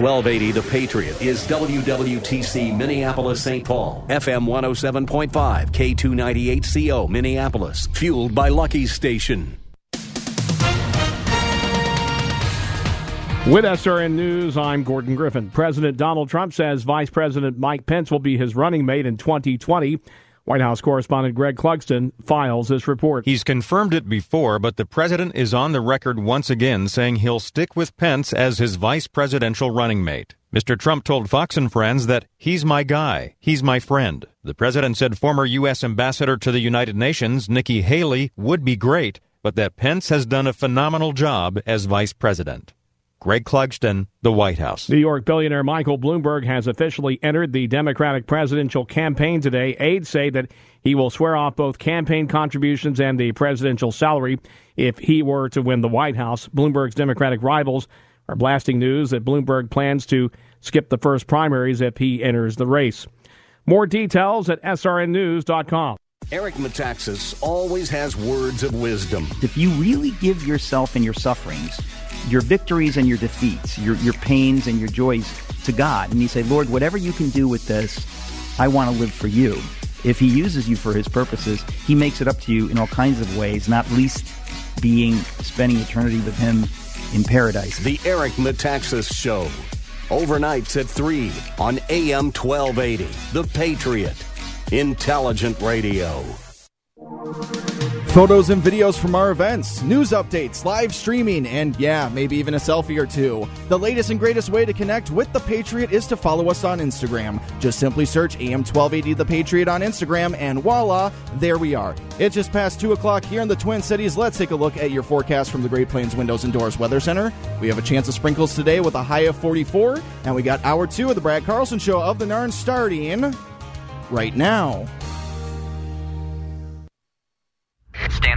1280 The Patriot is WWTC Minneapolis St. Paul, FM 107.5, K298CO Minneapolis, fueled by Lucky's Station. With SRN News, I'm Gordon Griffin. President Donald Trump says Vice President Mike Pence will be his running mate in 2020. White House correspondent Greg Clugston files this report. He's confirmed it before, but the president is on the record once again saying he'll stick with Pence as his vice presidential running mate. Mr. Trump told Fox and Friends that he's my guy, he's my friend. The president said former U.S. Ambassador to the United Nations, Nikki Haley, would be great, but that Pence has done a phenomenal job as vice president. Greg Clugston, the White House. New York billionaire Michael Bloomberg has officially entered the Democratic presidential campaign today. Aides say that he will swear off both campaign contributions and the presidential salary if he were to win the White House. Bloomberg's Democratic rivals are blasting news that Bloomberg plans to skip the first primaries if he enters the race. More details at srnnews.com. Eric Metaxas always has words of wisdom. If you really give yourself and your sufferings, your victories and your defeats, your, your pains and your joys to God. And you say, Lord, whatever you can do with this, I want to live for you. If He uses you for His purposes, He makes it up to you in all kinds of ways, not least being spending eternity with Him in paradise. The Eric Metaxas Show. Overnights at 3 on AM 1280. The Patriot. Intelligent Radio. Photos and videos from our events, news updates, live streaming, and yeah, maybe even a selfie or two. The latest and greatest way to connect with The Patriot is to follow us on Instagram. Just simply search AM1280 The Patriot on Instagram, and voila, there we are. It's just past 2 o'clock here in the Twin Cities. Let's take a look at your forecast from the Great Plains Windows and Doors Weather Center. We have a chance of sprinkles today with a high of 44, and we got hour two of the Brad Carlson Show of the Narn starting right now.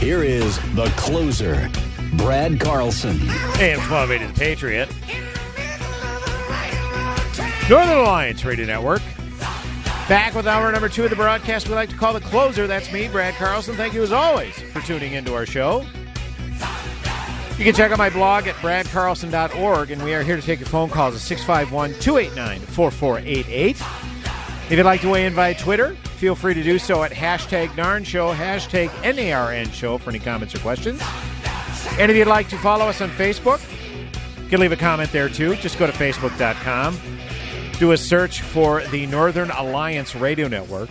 Here is the closer, Brad Carlson. AM 1280 The Patriot. Northern Alliance Radio Network. Back with hour number two of the broadcast we like to call the closer. That's me, Brad Carlson. Thank you as always for tuning into our show. You can check out my blog at bradcarlson.org, and we are here to take your phone calls at 651 289 4488. If you'd like to weigh in via Twitter, feel free to do so at hashtag NARN Show, hashtag NARN Show for any comments or questions. And if you'd like to follow us on Facebook, you can leave a comment there too. Just go to facebook.com, do a search for the Northern Alliance Radio Network.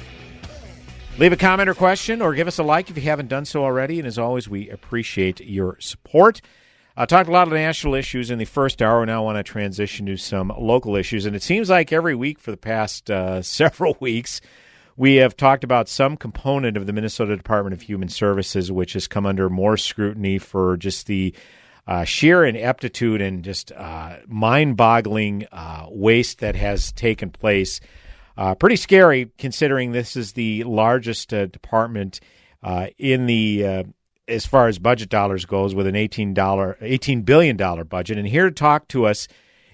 Leave a comment or question, or give us a like if you haven't done so already. And as always, we appreciate your support. I talked a lot of national issues in the first hour. Now I want to transition to some local issues. And it seems like every week for the past uh, several weeks, we have talked about some component of the Minnesota Department of Human Services, which has come under more scrutiny for just the uh, sheer ineptitude and just uh, mind boggling uh, waste that has taken place. Uh, pretty scary considering this is the largest uh, department in the as far as budget dollars goes with an $18, $18 billion budget. And here to talk to us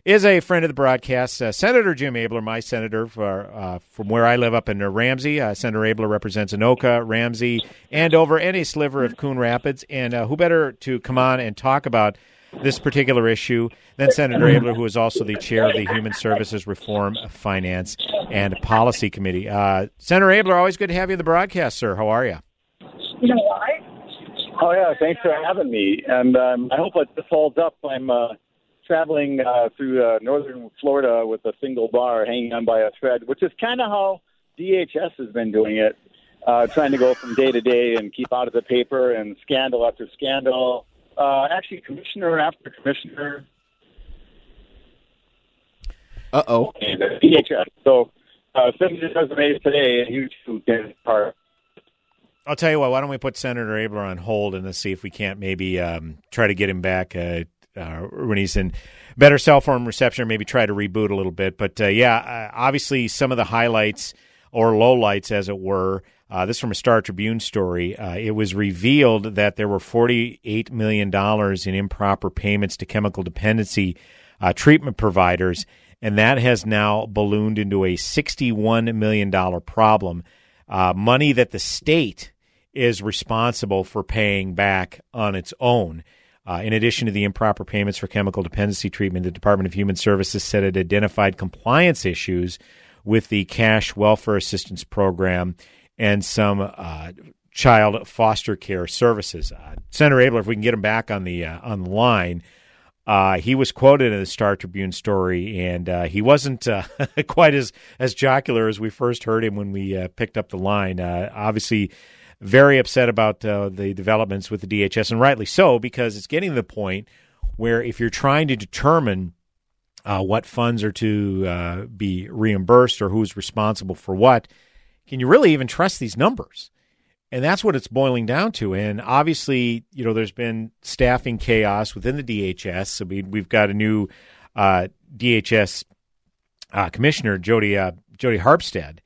is a friend of the broadcast, uh, Senator Jim Abeler, my senator for, uh, from where I live up in Ramsey. Uh, senator Abeler represents Anoka, Ramsey, and over any sliver of Coon Rapids. And uh, who better to come on and talk about this particular issue than Senator Abeler, who is also the chair of the Human Services Reform, Finance, and Policy Committee. Uh, senator Abeler, always good to have you on the broadcast, sir. How are you? You know why? Oh yeah, thanks for having me, and um, I hope this holds up. I'm uh, traveling uh, through uh, northern Florida with a single bar hanging on by a thread, which is kind of how DHS has been doing it, uh, trying to go from day to day and keep out of the paper and scandal after scandal. Uh, actually, commissioner after commissioner. Uh oh. DHS. So, uh, send his resumes today, and you too can part. I'll tell you what. Why don't we put Senator Abeler on hold and let's see if we can't maybe um, try to get him back uh, uh, when he's in better cell phone reception, or maybe try to reboot a little bit. But uh, yeah, uh, obviously some of the highlights or lowlights, as it were. Uh, this from a Star Tribune story. Uh, it was revealed that there were $48 million in improper payments to chemical dependency treatment providers, and that has now ballooned into a $61 million problem. money that the state is responsible for paying back on its own. Uh, in addition to the improper payments for chemical dependency treatment, the Department of Human Services said it identified compliance issues with the cash welfare assistance program and some uh, child foster care services. Uh, Senator Abeler, if we can get him back on the uh, on the line, uh, he was quoted in the Star Tribune story, and uh, he wasn't quite as as jocular as we first heard him when we picked up the line. Obviously, very upset about uh, the developments with the DHS, and rightly so, because it's getting to the point where if you're trying to determine uh, what funds are to uh, be reimbursed or who's responsible for what, can you really even trust these numbers? And that's what it's boiling down to. And obviously, you know, there's been staffing chaos within the DHS. I mean, we've got a new uh, DHS uh, commissioner, Jodi uh, Jodi Harpstead,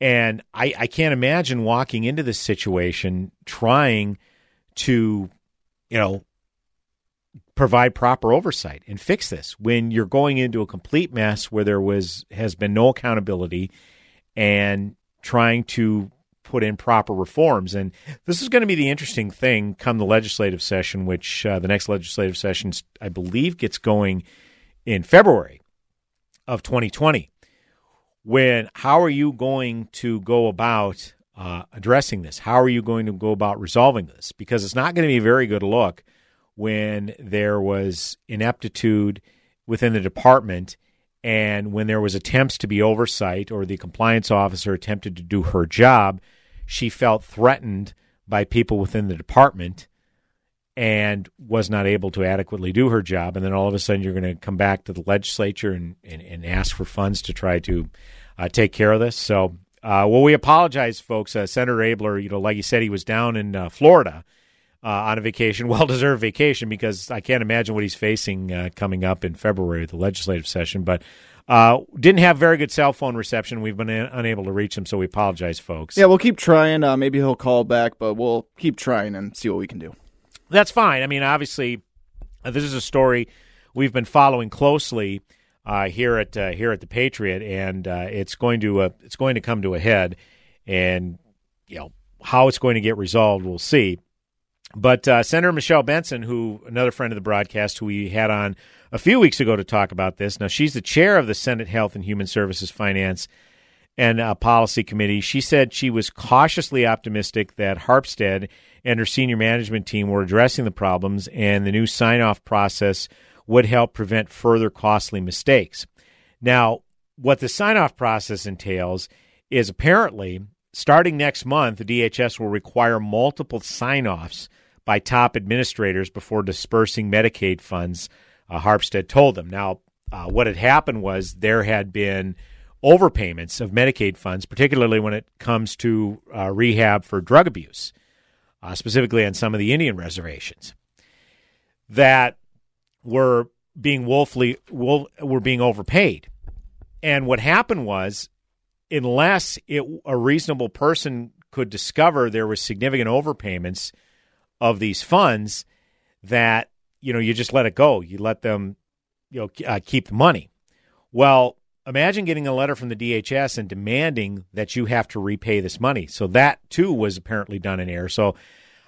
and I, I can't imagine walking into this situation trying to, you know, provide proper oversight and fix this when you're going into a complete mess where there was has been no accountability and trying to put in proper reforms. And this is going to be the interesting thing come the legislative session, which uh, the next legislative session, I believe, gets going in February of 2020 when how are you going to go about uh, addressing this? How are you going to go about resolving this? Because it's not going to be a very good look when there was ineptitude within the department and when there was attempts to be oversight or the compliance officer attempted to do her job, she felt threatened by people within the department and was not able to adequately do her job. And then all of a sudden, you're going to come back to the legislature and, and, and ask for funds to try to uh, take care of this. So, uh, well, we apologize, folks. Uh, Senator Abeler, you know, like you said, he was down in uh, Florida uh, on a vacation, well deserved vacation, because I can't imagine what he's facing uh, coming up in February, the legislative session. But didn't have very good cell phone reception. We've been unable to reach him, so we apologize, folks. Yeah, we'll keep trying. maybe he'll call back, but we'll keep trying and see what we can do. That's fine. I mean, obviously, this is a story we've been following closely uh, here at uh, here at the Patriot, and uh, it's going to uh, it's going to come to a head, and you know how it's going to get resolved, we'll see. But uh, Senator Michelle Benson, who another friend of the broadcast, who we had on a few weeks ago to talk about this. Now she's the chair of the Senate Health and Human Services Finance and uh, Policy Committee. She said she was cautiously optimistic that Harpstead and her senior management team were addressing the problems, and the new sign off process would help prevent further costly mistakes. Now, what the sign off process entails is apparently starting next month, the DHS will require multiple sign offs by top administrators before dispersing Medicaid funds, uh, Harpstead told them. Now, uh, what had happened was there had been overpayments of Medicaid funds, particularly when it comes to uh, rehab for drug abuse, uh, specifically on some of the Indian reservations. That were being woefully were being overpaid. And what happened was, unless it, a reasonable person could discover there was significant overpayments of these funds, that you know you just let it go. You let them, you know, uh, keep the money. Well, imagine getting a letter from the DHS and demanding that you have to repay this money. So that too was apparently done in error. So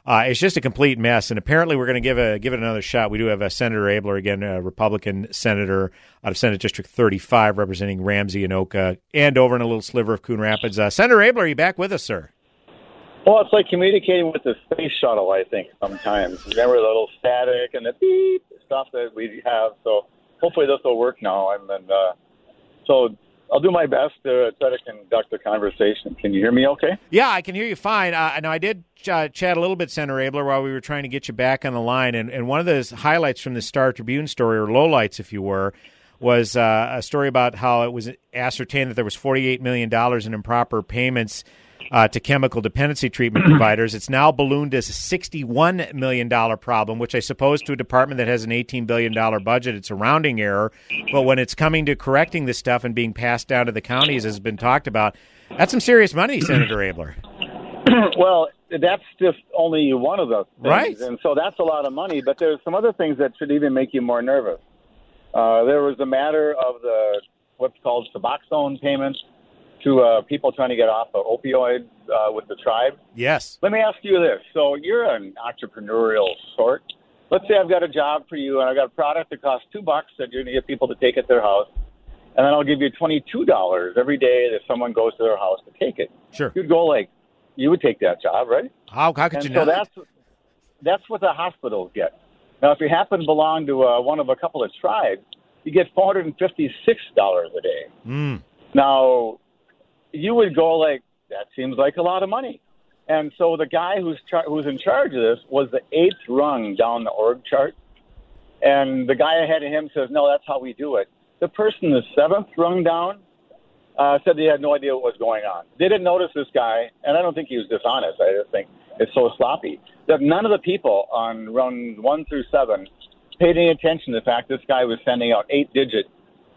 uh, it's just a complete mess, and apparently we're going to give a give it another shot. We do have a Senator Abeler again, a Republican senator out of Senate District 35, representing Ramsey Anoka, and over in a little sliver of Coon Rapids. Uh, Senator Abeler, are you back with us, sir? Well, it's like communicating with the space shuttle. I think sometimes remember the little static and the beep stuff that we have. So hopefully this will work now. I'm and uh, so I'll do my best to try to conduct the conversation. Can you hear me? Okay. Yeah, I can hear you fine. Uh, now I did uh, chat a little bit, Senator Abeler, while we were trying to get you back on the line, and, and one of those highlights from the Star Tribune story, or lowlights, if you were, was uh, a story about how it was ascertained that there was $48 million in improper payments uh, to chemical dependency treatment providers. It's now ballooned as a $61 million problem, which I suppose to a department that has an $18 billion budget, it's a rounding error. But when it's coming to correcting this stuff and being passed down to the counties, as has been talked about, that's some serious money, Senator Abeler. well, that's just only one of those things. Right. And so that's a lot of money, but there's some other things that should even make you more nervous. Uh, there was a matter of the what's called Suboxone payments to uh, people trying to get off of opioids uh, with the tribe. Yes. Let me ask you this: So you're an entrepreneurial sort. Let's say I've got a job for you, and I've got a product that costs two bucks that you're going to get people to take at their house, and then I'll give you twenty-two dollars every day that someone goes to their house to take it. Sure. You'd go like, you would take that job, right? How, how could and you so not? that's that's what the hospitals get. Now, if you happen to belong to uh, one of a couple of tribes, you get four hundred and fifty-six dollars a day. Mm. Now, you would go like, that seems like a lot of money. And so the guy who's char- who's in charge of this was the eighth rung down the org chart, and the guy ahead of him says, "No, that's how we do it." The person the seventh rung down uh, said they had no idea what was going on. They didn't notice this guy, and I don't think he was dishonest. I just think it's so sloppy that none of the people on run one through seven paid any attention to the fact this guy was sending out eight-digit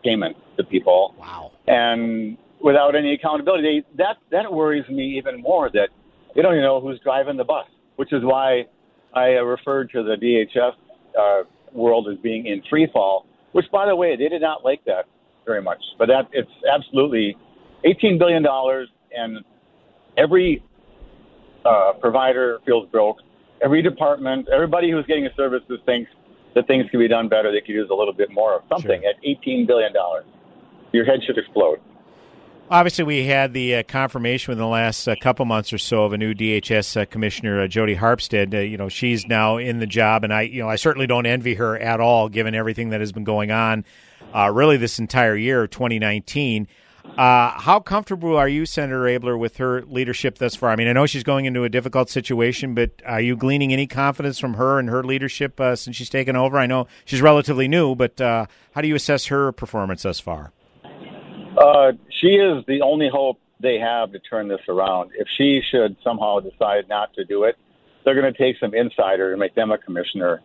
payments to people. Wow. And without any accountability, they, that that worries me even more. That they don't even know who's driving the bus, which is why I uh, referred to the DHS uh, world as being in free fall. Which, by the way, they did not like that very much. But that it's absolutely eighteen billion dollars, and every uh, provider feels broke. Every department, everybody who's getting a services thinks that things can be done better. They could use a little bit more of something at eighteen billion dollars. Your head should explode. Obviously, we had the uh, confirmation within the last uh, couple months or so of a new DHS uh, commissioner, uh, Jodi Harpstead. Uh, you know, she's now in the job, and I, you know, I certainly don't envy her at all, given everything that has been going on, uh, really this entire year, 2019. how comfortable are you, Senator Abeler, with her leadership thus far? I mean, I know she's going into a difficult situation, but are you gleaning any confidence from her and her leadership since she's taken over? I know she's relatively new, but how do you assess her performance thus far? Uh, she is the only hope they have to turn this around. If she should somehow decide not to do it, they're going to take some insider and make them a commissioner,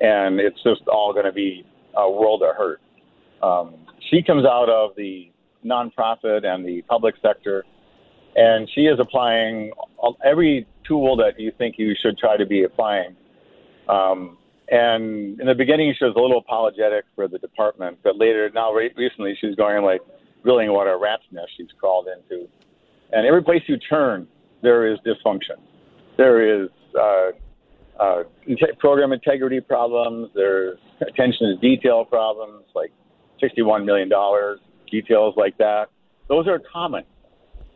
and it's just all going to be a world of hurt. Um, she comes out of the nonprofit and the public sector, and she is applying every tool that you think you should try to be applying. Um, and in the beginning, she was a little apologetic for the department, but later, now recently, she's going like, really what a rat's nest she's crawled into. And every place you turn, there is dysfunction. There is uh, uh, program integrity problems. There's attention to detail problems, like $61 million, details like that. Those are common.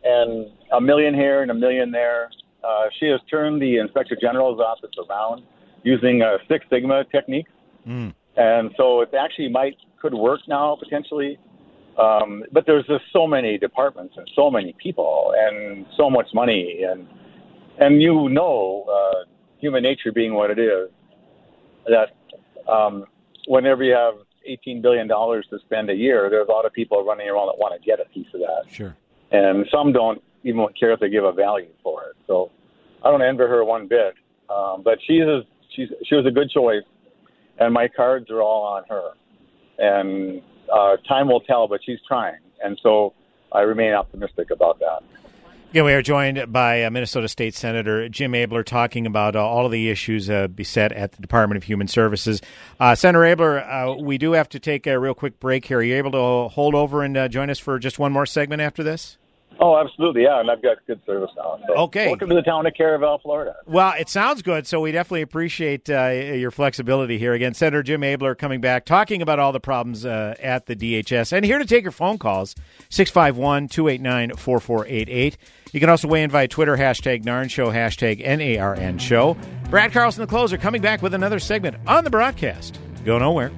And a million here and a million there. Uh, she has turned the Inspector General's office around using a Six Sigma technique. Mm. And so it actually might could work now potentially um, but there's just so many departments and so many people and so much money and and you know, uh, human nature being what it is, that um, whenever you have 18 billion dollars to spend a year, there's a lot of people running around that want to get a piece of that. Sure. And some don't even care if they give a value for it. So I don't envy her one bit. Um, but she's a, she's she was a good choice, and my cards are all on her. And uh, time will tell, but she's trying, and so I remain optimistic about that. Yeah, we are joined by uh, Minnesota State Senator Jim Abeler talking about uh, all of the issues uh, beset at the Department of Human Services. Uh, Senator Abeler, uh, we do have to take a real quick break here. Are you able to hold over and uh, join us for just one more segment after this? Oh, absolutely, yeah, and I've got good service now. So okay. Welcome to the town of Carrabelle, Florida. Well, it sounds good, so we definitely appreciate uh, your flexibility here. Again, Senator Jim Abeler coming back, talking about all the problems uh, at the DHS, and here to take your phone calls, 651 289 4488. You can also weigh in via Twitter, hashtag NARN Show, hashtag N-A-R-N Show. Brad Carlson, the closer, coming back with another segment on the broadcast. Go nowhere.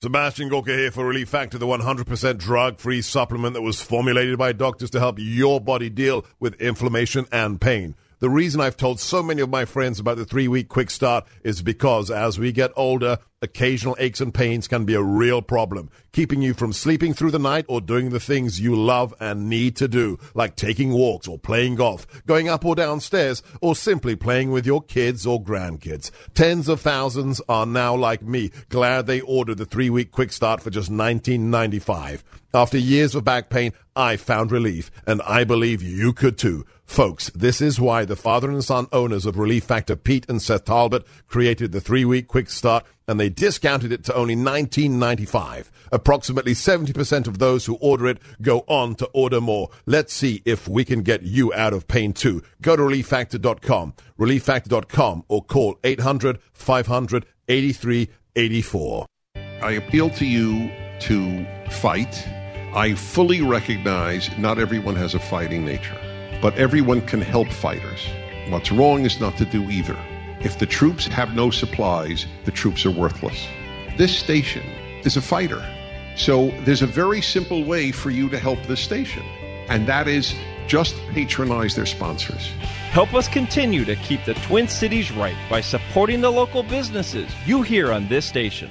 Sebastian Gorka here for Relief Factor, the 100% drug-free supplement that was formulated by doctors to help your body deal with inflammation and pain. The reason I've told so many of my friends about the three week quick start is because as we get older, occasional aches and pains can be a real problem, keeping you from sleeping through the night or doing the things you love and need to do, like taking walks or playing golf, going up or downstairs, or simply playing with your kids or grandkids. Tens of thousands are now like me, glad they ordered the three week quick start for just $19.95. After years of back pain, I found relief, and I believe you could too. Folks, this is why the father and son owners of Relief Factor, Pete and Seth Talbot, created the three week quick start and they discounted it to only $19.95. Approximately 70% of those who order it go on to order more. Let's see if we can get you out of pain too. Go to relieffactor.com, relieffactor.com, or call 800 500 8384. I appeal to you to fight. I fully recognize not everyone has a fighting nature, but everyone can help fighters. What's wrong is not to do either. If the troops have no supplies, the troops are worthless. This station is a fighter. So there's a very simple way for you to help this station, and that is just patronize their sponsors. Help us continue to keep the Twin Cities right by supporting the local businesses you hear on this station.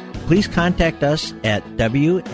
Please contact us at wnav-video.com.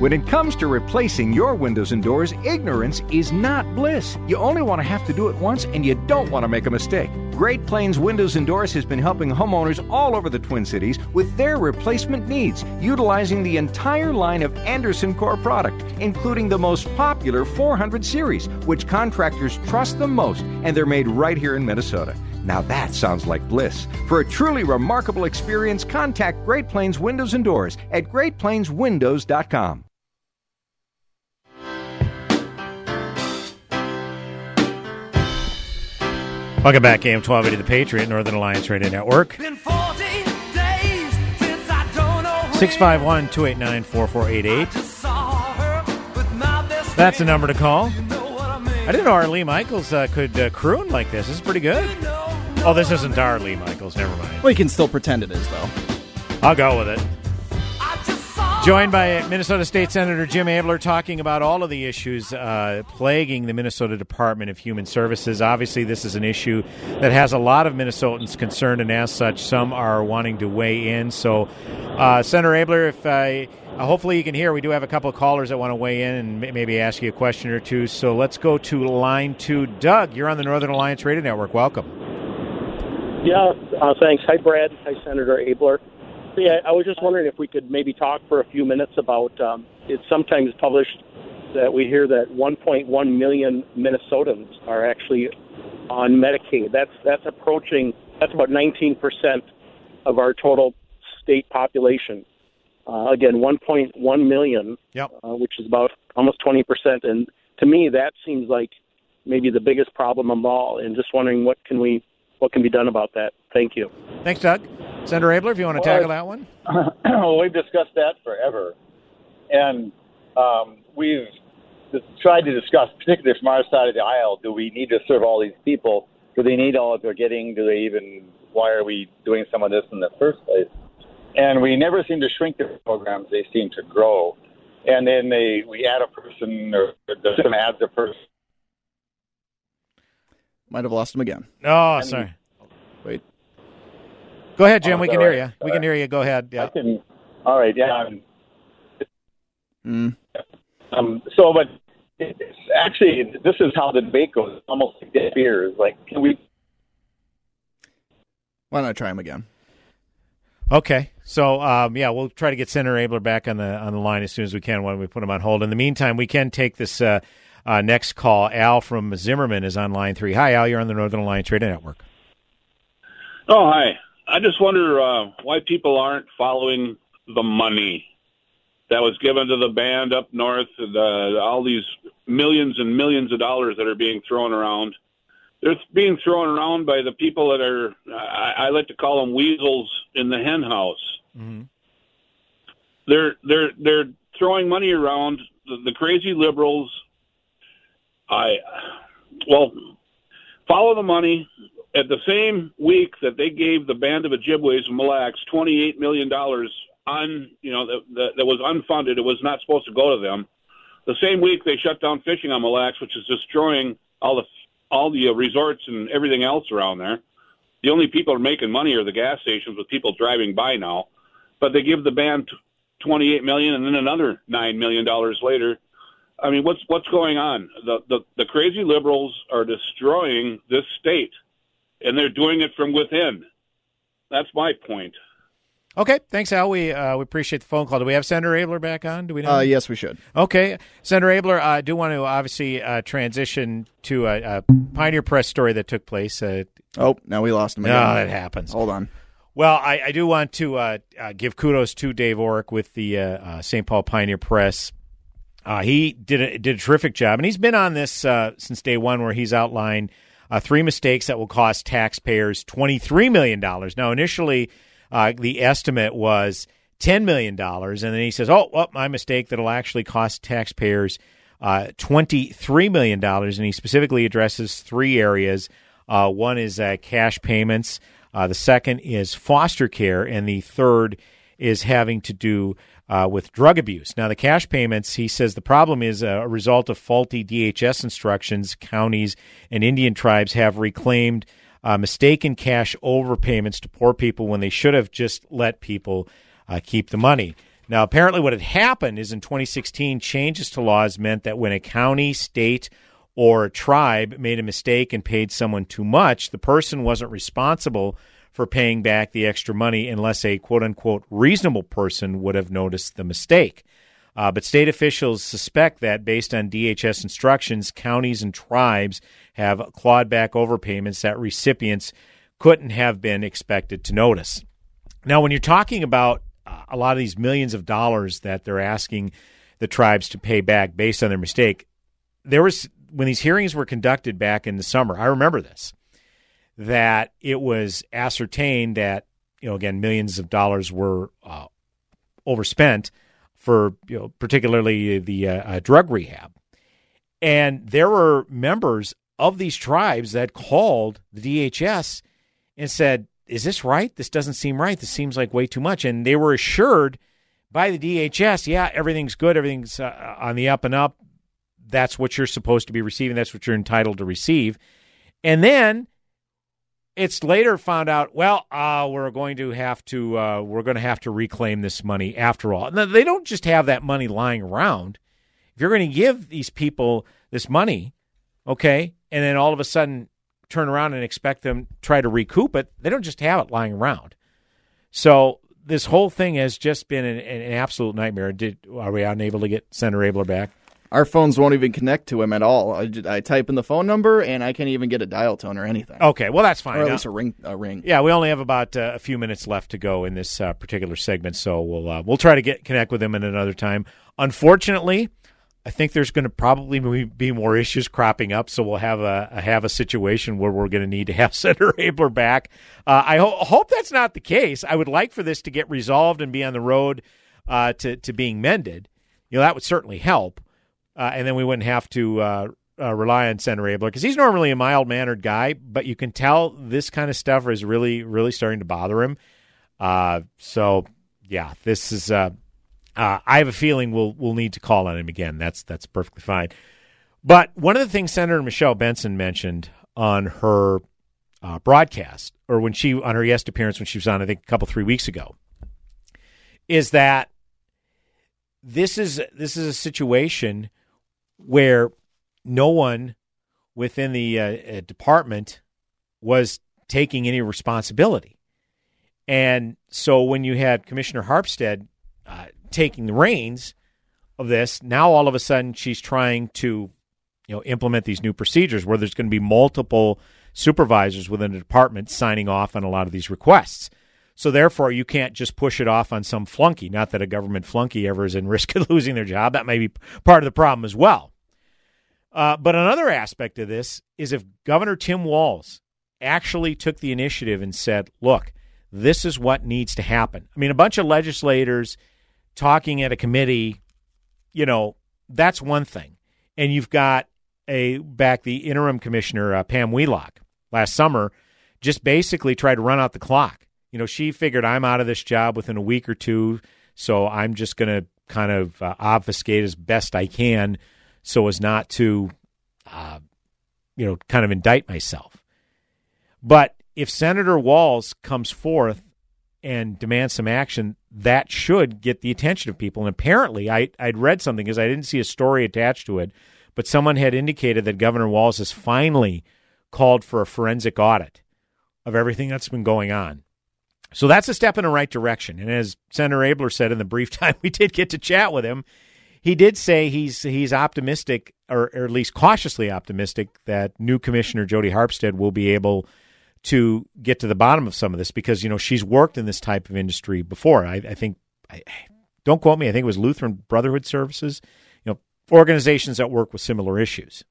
When it comes to replacing your windows and doors, ignorance is not bliss. You only want to have to do it once and you don't want to make a mistake. Great Plains Windows and Doors has been helping homeowners all over the Twin Cities with their replacement needs, utilizing the entire line of Andersen Core product, including the most popular 400 series, which contractors trust the most, and they're made right here in Minnesota. Now that sounds like bliss. For a truly remarkable experience, contact Great Plains Windows and Doors at greatplainswindows.com. Welcome back, AM 1280 The Patriot, Northern Alliance Radio Network. 651 289 4488. That's the number to call. I didn't know Arlie Michaels uh, could uh, croon like this. This is pretty good. Oh, this isn't Arlie Michaels. Never mind. We can still pretend it is, though. I'll go with it. Joined by Minnesota State Senator Jim Abeler talking about all of the issues uh, plaguing the Minnesota Department of Human Services. Obviously, this is an issue that has a lot of Minnesotans concerned, and as such, some are wanting to weigh in. So, uh, Senator Abeler, if uh, hopefully you can hear, we do have a couple of callers that want to weigh in and maybe ask you a question or two. So let's go to line two. Doug, you're on the Northern Alliance Radio Network. Welcome. Yeah, uh, thanks. Hi, Brad. Hi, Senator Abeler. Yeah, I was just wondering if we could maybe talk for a few minutes about. Um, it's sometimes published that we hear that 1.1 million Minnesotans are actually on Medicaid. That's that's approaching. That's about 19 percent of our total state population. Uh, again, 1.1 million, yep. uh, which is about almost 20 percent. And to me, that seems like maybe the biggest problem of all. And just wondering what can we what can be done about that. Thank you. Thanks, Doug. Senator Abeler, if you want to well, tackle that one. well, we've discussed that forever, and um, we've tried to discuss, particularly from our side of the aisle, do we need to serve all these people? Do they need all that they're getting? Do they even? Why are we doing some of this in the first place? And we never seem to shrink the programs; they seem to grow. And then they we add a person, or the system adds a person. Might have lost him again. Oh, sorry. Wait. Go ahead, Jim. Oh, we can all hear right. you. We All can hear you. Go ahead. Yeah. I can, all right. Yeah. I'm, Mm. Um, so, but it's actually, this is how the debate goes. Almost like dead beers. Like, can we? Why don't I try him again? Okay, so um, yeah, we'll try to get Senator Abeler back on the on the line as soon as we can when we put him on hold. In the meantime, we can take this uh, uh, next call. Al from Zimmerman is on line three. Hi, Al. You're on the Northern Alliance Radio Network. Oh, hi. I just wonder uh, why people aren't following the money that was given to the band up north, and uh, all these millions and millions of dollars that are being thrown around. They're being thrown around by the people that are, I, I like to call them weasels in the hen house. Mm-hmm. They're they're they're throwing money around. The, the crazy liberals. I, well, follow the money. At the same week that they gave the band of Ojibways and Mille Lacs twenty-eight million dollars un, you know, that, that, was unfunded. It was not supposed to go to them. The same week they shut down fishing on Mille Lacs, which is destroying all the all the uh, resorts and everything else around there. The only people are making money are the gas stations with people driving by now. But they give the band twenty-eight million, and then another nine million dollars later. I mean, what's what's going on? The, the the crazy liberals are destroying this state, and they're doing it from within. That's my point. Okay, thanks, Al. We uh, we appreciate the phone call. Do we have Senator Abeler back on? Do we? Know? Uh, yes, we should. Okay, Senator Abeler, I do want to obviously uh, transition to a, a, Pioneer Press story that took place. Uh, oh, now we lost him. Again. No, that happens. Hold on. Well, I, I do want to uh, uh, give kudos to Dave Orrick with the uh, St. Paul Pioneer Press. He did a, did a terrific job, and he's been on this since day one, where he's outlined three mistakes that will cost taxpayers twenty three million dollars. Now, initially uh, the estimate was $10 million. And then he says, oh, well, my mistake, that'll actually cost taxpayers uh, $23 million. And he specifically addresses three areas. Uh, one is uh, cash payments, uh, the second is foster care, and the third is having to do uh, with drug abuse. Now, the cash payments, he says the problem is a result of faulty DHS instructions. Counties and Indian tribes have reclaimed uh, mistaken cash overpayments to poor people when they should have just let people uh, keep the money. Now, apparently, what had happened is in 2016, changes to laws meant that when a county, state, or tribe made a mistake and paid someone too much, the person wasn't responsible for paying back the extra money unless a quote unquote reasonable person would have noticed the mistake. Uh, but state officials suspect that, based on DHS instructions, counties and tribes have clawed back overpayments that recipients couldn't have been expected to notice. Now, when you're talking about uh, a lot of these millions of dollars that they're asking the tribes to pay back based on their mistake, there was when these hearings were conducted back in the summer. I remember this that it was ascertained that you know again millions of dollars were uh, overspent for you know particularly the uh, uh, drug rehab, and there were members of these tribes that called the DHS and said, "Is this right? This doesn't seem right. This seems like way too much." And they were assured by the DHS, "Yeah, everything's good. Everything's uh, on the up and up. That's what you're supposed to be receiving. That's what you're entitled to receive." And then it's later found out. Well, uh, we're going to have to uh, we're going to have to reclaim this money after all. Now, they don't just have that money lying around. If you're going to give these people this money, okay, and then all of a sudden turn around and expect them try to recoup it, they don't just have it lying around. So this whole thing has just been an, an absolute nightmare. Did are we unable to get Senator Abeler back? Our phones won't even connect to him at all. I, I, type in the phone number and I can't even get a dial tone or anything. Okay, well that's fine. Or at least a ring. A ring. Yeah, we only have about uh, a few minutes left to go in this uh, particular segment, so we'll uh, we'll try to get connect with him at another time. Unfortunately, I think there's going to probably be more issues cropping up, so we'll have a, a have a situation where we're going to need to have Senator Abeler back. Uh, I ho- hope that's not the case. I would like for this to get resolved and be on the road uh, to to being mended. You know that would certainly help uh, and then we wouldn't have to uh, uh, rely on Senator Abeler because he's normally a mild mannered guy, but you can tell this kind of stuff is really, really starting to bother him. Uh, so yeah, this is. Uh, uh, I have a feeling we'll we'll need to call on him again. That's that's perfectly fine. But one of the things Senator Michelle Benson mentioned on her broadcast, or when she on her guest appearance when she was on, I think a couple three weeks ago, is that this is this is a situation where no one within the uh, uh, department was taking any responsibility. And so when you had Commissioner Harpstead uh, taking the reins of this, now all of a sudden she's trying to you know implement these new procedures where there's going to be multiple supervisors within the department signing off on a lot of these requests. So therefore, you can't just push it off on some flunky. Not that a government flunky ever is in risk of losing their job. That may be part of the problem as well. Uh, but another aspect of this is if Governor Tim Walz actually took the initiative and said, "Look, this is what needs to happen." I mean, a bunch of legislators talking at a committee, you know, that's one thing, and you've got a back the interim commissioner uh, Pam Wheelock last summer just basically tried to run out the clock. You know, she figured I'm out of this job within a week or two, so I'm just going to kind of uh, obfuscate as best I can so as not to, uh, you know, kind of indict myself. But if Senator Walz comes forth and demands some action, that should get the attention of people. And apparently, I, I'd read something because I didn't see a story attached to it, but someone had indicated that Governor Walz has finally called for a forensic audit of everything that's been going on. So that's a step in the right direction. And as Senator Abeler said in the brief time we did get to chat with him, he did say he's he's optimistic, or, or at least cautiously optimistic, that new Commissioner Jodi Harpstead will be able to get to the bottom of some of this because you know she's worked in this type of industry before. I, I think, I, don't quote me. I think it was Lutheran Brotherhood Services, you know, organizations that work with similar issues.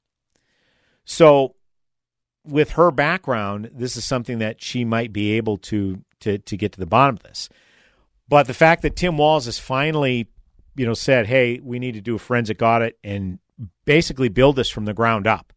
So, with her background, this is something that she might be able to to to get to the bottom of this. But the fact that Tim Walz has finally, you know, said, "Hey, we need to do a forensic audit and basically build this from the ground up."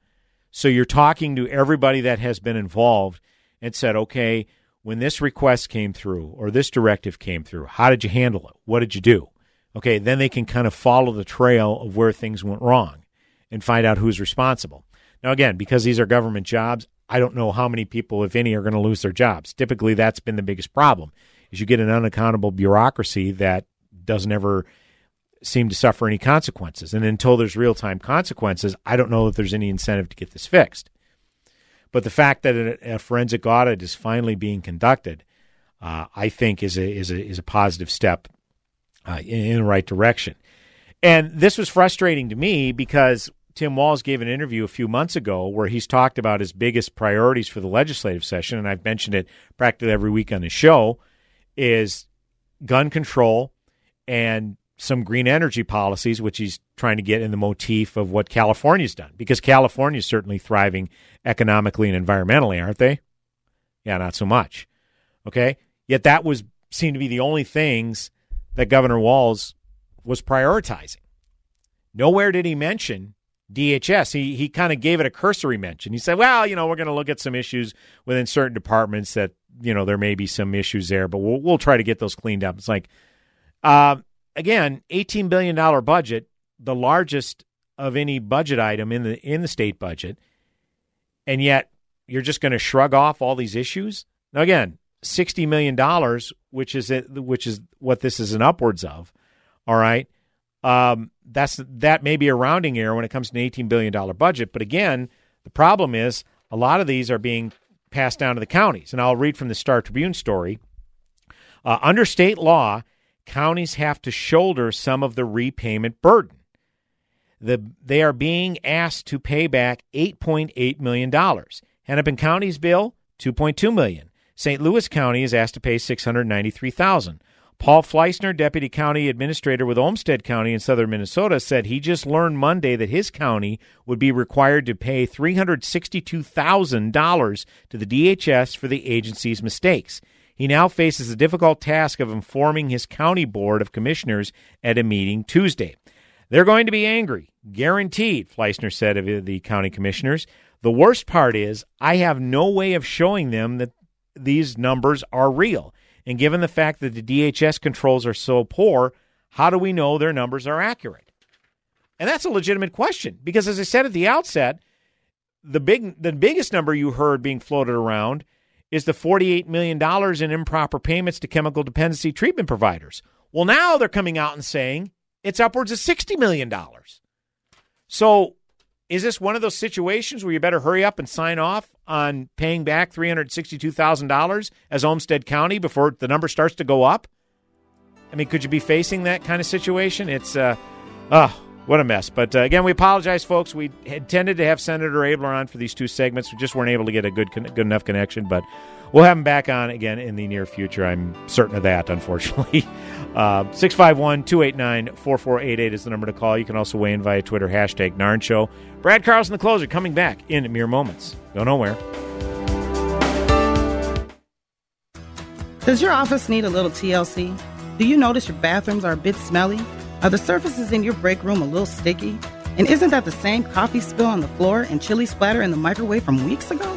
So you're talking to everybody that has been involved and said, "Okay, when this request came through or this directive came through, how did you handle it? What did you do?" Okay, then they can kind of follow the trail of where things went wrong and find out who's responsible. Now, again, because these are government jobs, I don't know how many people, if any, are going to lose their jobs. Typically, that's been the biggest problem: is you get an unaccountable bureaucracy that doesn't ever seem to suffer any consequences. And until there's real time consequences, I don't know if there's any incentive to get this fixed. But the fact that a, forensic audit is finally being conducted, uh, I think, is a is a is a positive step uh, in, in the right direction. And this was frustrating to me because Tim Walz gave an interview a few months ago where he's talked about his biggest priorities for the legislative session, and I've mentioned it practically every week on the show, is gun control and some green energy policies, which he's trying to get in the motif of what California's done, because California is certainly thriving economically and environmentally, aren't they? Yeah, not so much. Okay, yet that was seemed to be the only things that Governor Walz was prioritizing. Nowhere did he mention DHS. He he kind of gave it a cursory mention. He said, "Well, you know, we're going to look at some issues within certain departments that you know there may be some issues there, but we'll we'll try to get those cleaned up." It's like, uh, again, eighteen billion dollar budget, the largest of any budget item in the in the state budget, and yet you're just going to shrug off all these issues. Now, again, sixty million dollars, which is it, which is what this is an upwards of. All right. Um, that's that may be a rounding error when it comes to an eighteen billion dollar budget. But again, the problem is a lot of these are being passed down to the counties. And I'll read from the Star Tribune story. Uh, under state law, counties have to shoulder some of the repayment burden. The, they are being asked to pay back $8.8 million. Hennepin County's bill, 2.2 million. St. Louis County is asked to pay $693,000. Paul Fleissner, Deputy County Administrator with Olmsted County in southern Minnesota, said he just learned Monday that his county would be required to pay $362,000 to the DHS for the agency's mistakes. He now faces the difficult task of informing his county board of commissioners at a meeting Tuesday. They're going to be angry, guaranteed, Fleissner said of the county commissioners. The worst part is, I have no way of showing them that these numbers are real. And given the fact that the DHS controls are so poor, how do we know their numbers are accurate? And that's a legitimate question because, as I said at the outset, the big the biggest number you heard being floated around is the $48 million in improper payments to chemical dependency treatment providers. Well, now they're coming out and saying it's upwards of $60 million. So is this one of those situations where you better hurry up and sign off on paying back $362,000 as Olmsted County before the number starts to go up? I mean, could you be facing that kind of situation? It's, uh, oh, what a mess. But uh, again, we apologize, folks. We intended to have Senator Abeler on for these two segments. We just weren't able to get a good, good enough connection, but we'll have him back on again in the near future. I'm certain of that, unfortunately. Uh, 651 289 4488 is the number to call. You can also weigh in via Twitter, hashtag Narn Show. Brad Carlson, the closer, coming back in mere moments. Go nowhere. Does your office need a little TLC? Do you notice your bathrooms are a bit smelly? Are the surfaces in your break room a little sticky? And isn't that the same coffee spill on the floor and chili splatter in the microwave from weeks ago?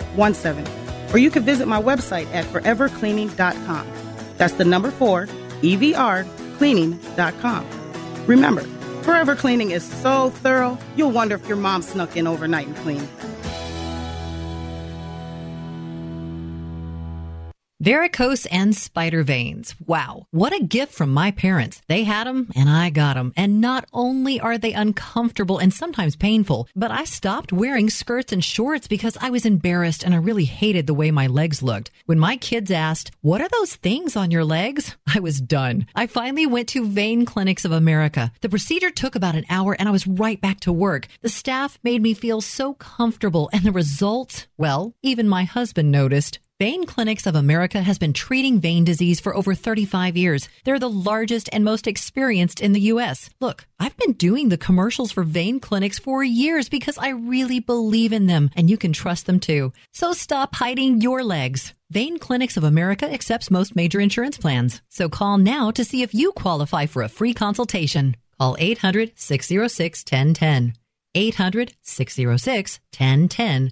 or you can visit my website at forevercleaning.com. That's the number four, EVR, cleaning.com. Remember, Forever Cleaning is so thorough, you'll wonder if your mom snuck in overnight and cleaned. Varicose and spider veins. Wow. What a gift from my parents. They had them and I got them. And not only are they uncomfortable and sometimes painful, but I stopped wearing skirts and shorts because I was embarrassed and I really hated the way my legs looked. When my kids asked, what are those things on your legs? I was done. I finally went to Vein Clinics of America. The procedure took about an hour and I was right back to work. The staff made me feel so comfortable and the results, well, even my husband noticed. Vein Clinics of America has been treating vein disease for over 35 years. They're the largest and most experienced in the U.S. Look, I've been doing the commercials for vein clinics for years because I really believe in them and you can trust them too. So stop hiding your legs. Vein Clinics of America accepts most major insurance plans. So call now to see if you qualify for a free consultation. Call 800 606 1010. 800 606 1010.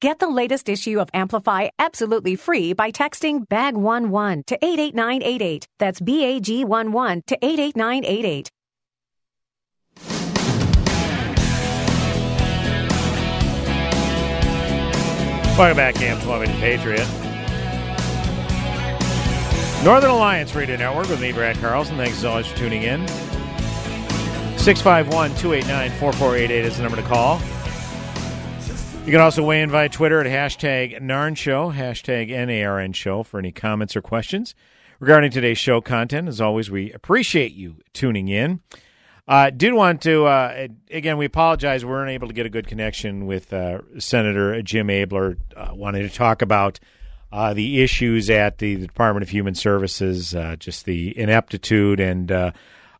Get the latest issue of Amplify absolutely free by texting BAG11 to 88988. That's BAG11 to 88988. Welcome back, AM 1280 Patriot. Northern Alliance Radio Network with me, Brad Carlson. Thanks as always for tuning in. 651 289 4488 is the number to call. You can also weigh in via Twitter at hashtag NARN Show, hashtag NARN Show for any comments or questions regarding today's show content. As always, we appreciate you tuning in. Uh, did want to uh, again? We apologize. We weren't able to get a good connection with uh, Senator Jim Abeler. Uh, wanted to talk about uh, the issues at the, the, Department of Human Services, uh, just the ineptitude and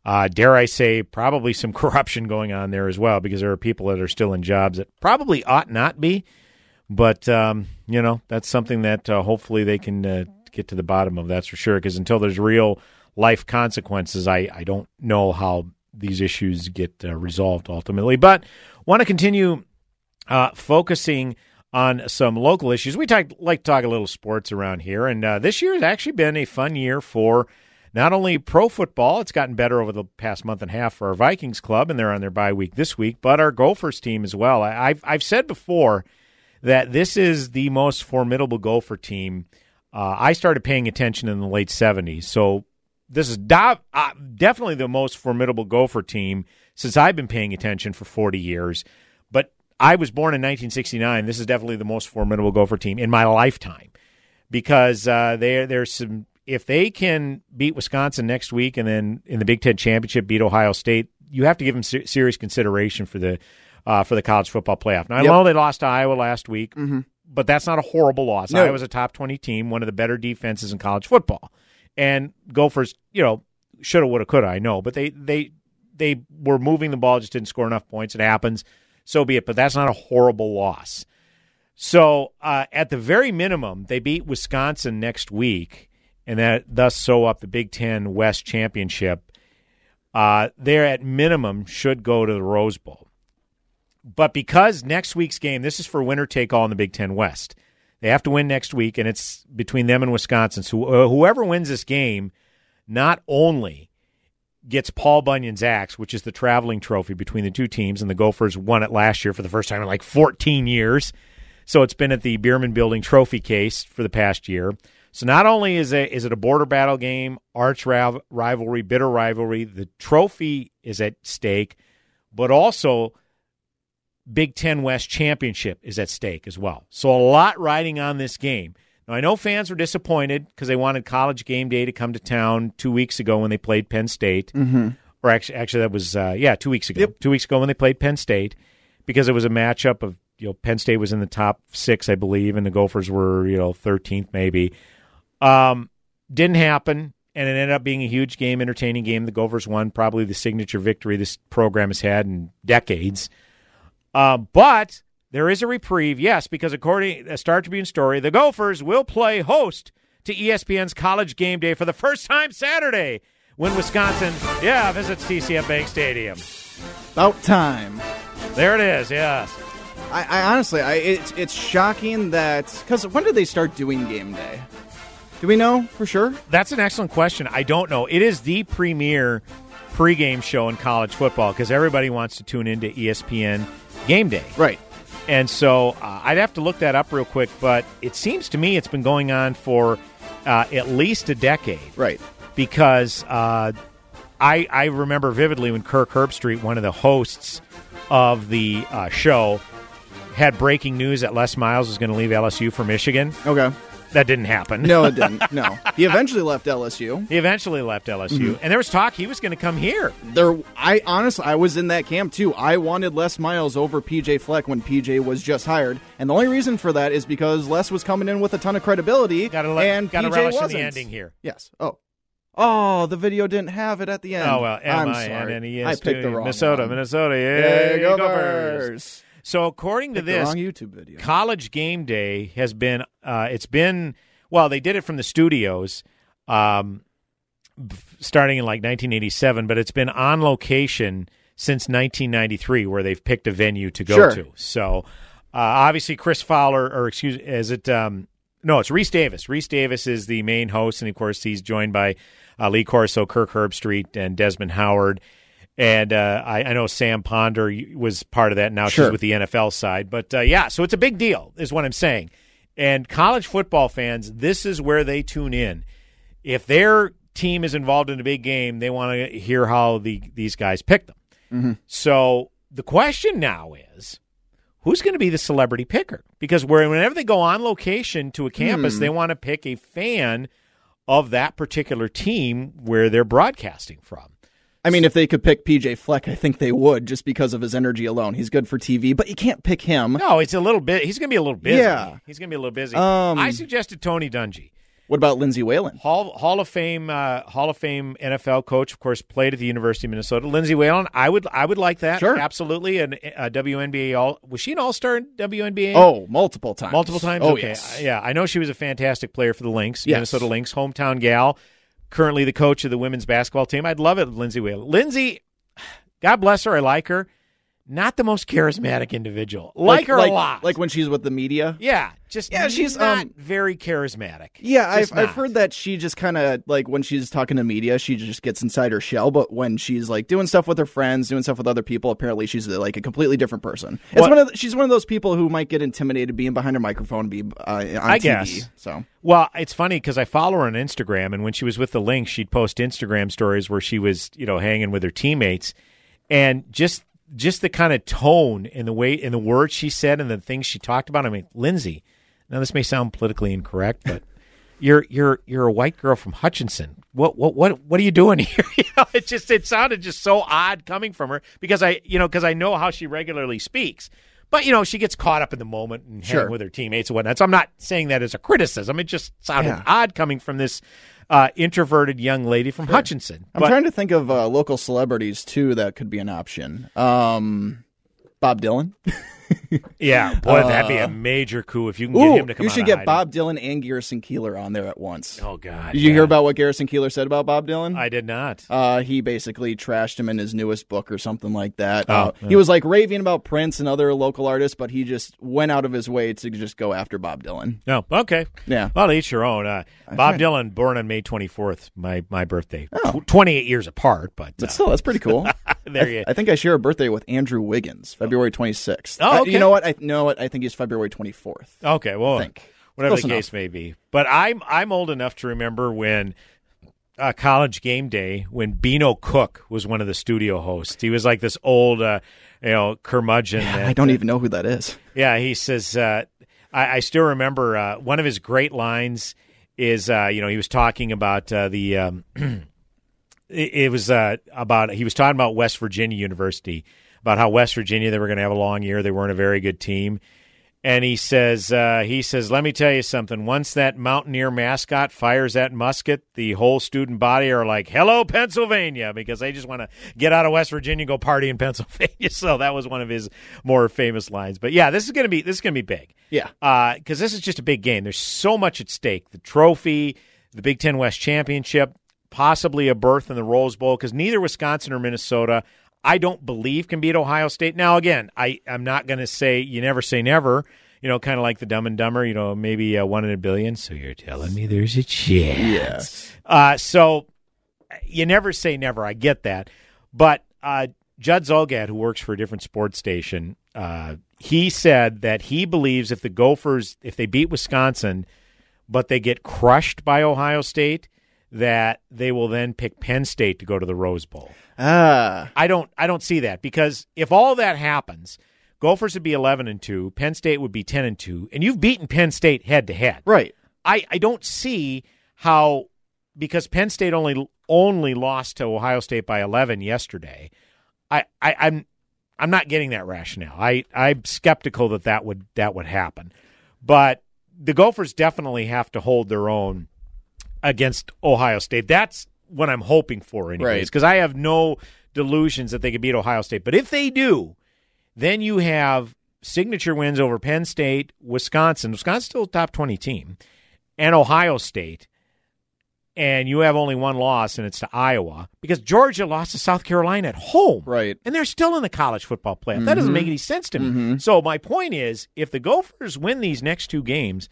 uh, dare I say, probably some corruption going on there as well, because there are people that are still in jobs that probably ought not be. But um, you know, that's something that hopefully they can get to the bottom of. That's for sure. Because until there's real life consequences, I, I don't know how these issues get uh, resolved ultimately. But want to continue uh, focusing on some local issues. We talk, like to talk a little sports around here, and uh, this year has actually been a fun year for not only pro football. It's gotten better over the past month and a half for our Vikings club, and they're on their bye week this week, but our Gophers team as well. I, I've I've said before that this is the most formidable Gopher team. Uh, I started paying attention in the late 70s. So this is do- uh, definitely the most formidable Gopher team since I've been paying attention for 40 years. But I was born in 1969. This is definitely the most formidable Gopher team in my lifetime because uh, there there's some. If they can beat Wisconsin next week and then in the Big Ten championship beat Ohio State, you have to give them ser- serious consideration for the uh, for the college football playoff. Now I Yep. know they lost to Iowa last week, Mhm. but that's not a horrible loss. No. Iowa's a top 20 team, one of the better defenses in college football. And Gophers, you know, shoulda, woulda, coulda, I know, but they they they were moving the ball, just didn't score enough points. It happens, so be it. But that's not a horrible loss. So uh, at the very minimum, they beat Wisconsin next week, and that thus sew up the Big Ten West championship. Uh, they're at minimum should go to the Rose Bowl. But because next week's game, this is for winner take all in the Big Ten West. They have to win next week, and it's between them and Wisconsin. So uh, whoever wins this game, not only gets Paul Bunyan's axe, which is the traveling trophy between the two teams, and the Gophers won it last year for the first time in like 14 years. So it's been at the Bierman Building trophy case for the past year. So not only is it, is it a border battle game, arch rivalry, bitter rivalry, the trophy is at stake, but also Big Ten West championship is at stake as well. So a lot riding on this game. Now I know fans were disappointed because they wanted College Game Day to come to town two weeks ago when they played Penn State, Mhm. or actually, actually that was uh, yeah two weeks ago. Two weeks ago when they played Penn State because it was a matchup of you know Penn State was in the top six I believe and the Gophers were you know thirteenth maybe. Um, didn't happen, and it ended up being a huge game, entertaining game. The Gophers won, probably the signature victory this program has had in decades. Uh, but there is a reprieve, yes, because according to a Star Tribune story, the Gophers will play host to ESPN's College Game Day for the first time Saturday when Wisconsin, yeah, visits TCF Bank Stadium. About time. There it is, yes. I, I honestly, I, it's it's shocking that because when did they start doing game day? Do we know for sure? That's an excellent question. I don't know. It is the premier pregame show in college football because everybody wants to tune into ESPN Game Day. Right. And so uh, I'd have to look that up real quick, but it seems to me it's been going on for uh, at least a decade. Right. Because uh, I, I remember vividly when Kirk Herbstreit, one of the hosts of the uh, show, had breaking news that Les Miles was going to leave LSU for Michigan. Okay. That didn't happen. No, it didn't. No, he eventually left LSU. He eventually left LSU, Mhm. and there was talk he was going to come here. There, I honestly, I was in that camp too. I wanted Les Miles over PJ Fleck when PJ was just hired, and the only reason for that is because Les was coming in with a ton of credibility, Gotta let- and gotta PJ relish in the ending here. Yes. Oh. Oh, the video didn't have it at the end. Oh well, I'm M I N sorry. N S. I picked the wrong Minnesota. Minnesota. Yeah, go Gophers. So according to this wrong YouTube video. College Game Day has been. Uh, it's been well. They did it from the studios, um, starting in like 1987, but it's been on location since 1993, where they've picked a venue to go Sure. to. So uh, obviously, Chris Fowler, or excuse, is it? Um, no, it's Rece Davis. Rece Davis is the main host, and of course, he's joined by uh, Lee Corso, Kirk Herbstreit, and Desmond Howard. And uh, I, I know Sam Ponder was part of that. Now Sure. she's with the NFL side, but uh, yeah, so it's a big deal, is what I'm saying. And college football fans, this is where they tune in. If their team is involved in a big game, they want to hear how the these guys pick them. Mhm. So the question now is, who's going to be the celebrity picker? Because where- whenever they go on location to a campus, Hmm. they want to pick a fan of that particular team where they're broadcasting from. I mean, if they could pick PJ Fleck, I think they would, just because of his energy alone. He's good for TV, but you can't pick him. No, it's a little bit. He's going to be a little busy. Yeah. he's going to be a little busy. Um, I suggested Tony Dungy. What about Lindsay Whalen? Hall Hall of Fame uh, Hall of Fame NFL coach, of course, played at the University of Minnesota. Lindsay Whalen, I would I would like that. Sure. absolutely. And a WNBA all was she an All Star in WNBA? Oh, multiple times. multiple times. Oh, okay, yes. yeah, I know she was a fantastic player for the Lynx, Yes. Minnesota Lynx, hometown gal. Currently the coach of the women's basketball team. I'd love it, Lindsay Whalen. Lindsay, God bless her. I like her. Not the most charismatic individual. Like, her like, a lot. Like when she's with the media. yeah, just Yeah, she's, not um, very charismatic. Yeah, I've, I've heard that she just kind of like when she's talking to media, she just gets inside her shell. But when she's like doing stuff with her friends, doing stuff with other people, apparently she's like a completely different person. It's What- one of the, she's one of those people who might get intimidated being behind a microphone, be uh, on I TV. guess. So Well, it's funny because I follow her on Instagram, and when she was with the Lynx, she'd post Instagram stories where she was, you know, hanging with her teammates, and just just the kind of tone and the way and the words she said and the things she talked about. I mean, Lindsay. Now this may sound politically incorrect, but you're you're you're a white girl from Hutchinson. What what what what are you doing here? you know, it just it sounded just so odd coming from her because I you know because I know how she regularly speaks. But you know she gets caught up in the moment and Sure. with her teammates and whatnot. So I'm not saying that as a criticism. It just sounded Yeah. odd coming from this uh, introverted young lady from Hutchinson. I'm But- trying to think of uh, local celebrities too that could be an option. Um, Bob Dylan. yeah, boy, that'd be a Uh, major coup if you can get him to come. you should get hiding. Bob Dylan and Garrison Keillor on there at once. Oh God! Did you yeah. hear about what Garrison Keillor said about Bob Dylan? I did not. Uh, he basically trashed him in his newest book or something like that. Oh, uh, yeah. He was like raving about Prince and other local artists, but he just went out of his way to just go after Bob Dylan. No, okay. Yeah. Well, each your own. Uh, Bob Dylan, born on May 24th, my my birthday. Tw- 28 years apart, but, But uh, still, that's pretty cool. there I, you I think I share a birthday with Andrew Wiggins, February 26th. Oh, Okay. you know what? I know what. I think he's February 24th. Okay, well, I think. whatever Close the enough. case may be. But I'm I'm old enough to remember when uh, college game day when Beano Cook was one of the studio hosts. He was like this old, uh, you know, curmudgeon. that- I don't even know who that is. Yeah, he says. Uh, I, I still remember uh, one of his great lines is, uh, you know, he was talking about uh, the. Um, it, it was uh, about he was talking about West Virginia University about how West Virginia they were going to have a long year. They weren't a very good team. And he says, uh, he says, let me tell you something. Once that Mountaineer mascot fires that musket, the whole student body are like, "Hello, Pennsylvania," because they just want to get out of West Virginia, and go party in Pennsylvania. So that was one of his more famous lines. But yeah, this is gonna be this is gonna be big. Yeah. because this is just a big game. There's so much at stake: the trophy, the Big Ten West championship, possibly a berth in the Rose Bowl. Because neither Wisconsin or Minnesota, I don't believe, can beat Ohio State. Now, again, I I'm not going to say you never say never. You know, kind of like the Dumb and Dumber. You know, maybe uh, one in a billion. So you're telling me there's a chance. Yes. Uh, so you never say never. I get that, but uh, Judd Zulgad, who works for a different sports station, uh, he said that he believes if the Gophers, if they beat Wisconsin, but they get crushed by Ohio State, that they will then pick Penn State to go to the Rose Bowl. Ah, I don't I don't see that because if all that happens, Gophers would be 11 and 2, Penn State would be 10 and 2, and you've beaten Penn State head to head. Right. I I don't see how because Penn State only only lost to Ohio State by 11 yesterday. I, I I'm I'm not getting that rationale. I I'm skeptical that that would that would happen. But the Gophers definitely have to hold their own against Ohio State. That's what I'm hoping for, anyways, Right. because I have no delusions that they could beat Ohio State. But if they do, then you have signature wins over Penn State, Wisconsin. Wisconsin's still a top 20 team, and Ohio State. And you have only one loss, and it's to Iowa because Georgia lost to South Carolina at home. Right. And they're still in the college football playoff. That doesn't Mhm. make any sense to me. Mhm. So, my point is if the Gophers win these next two games,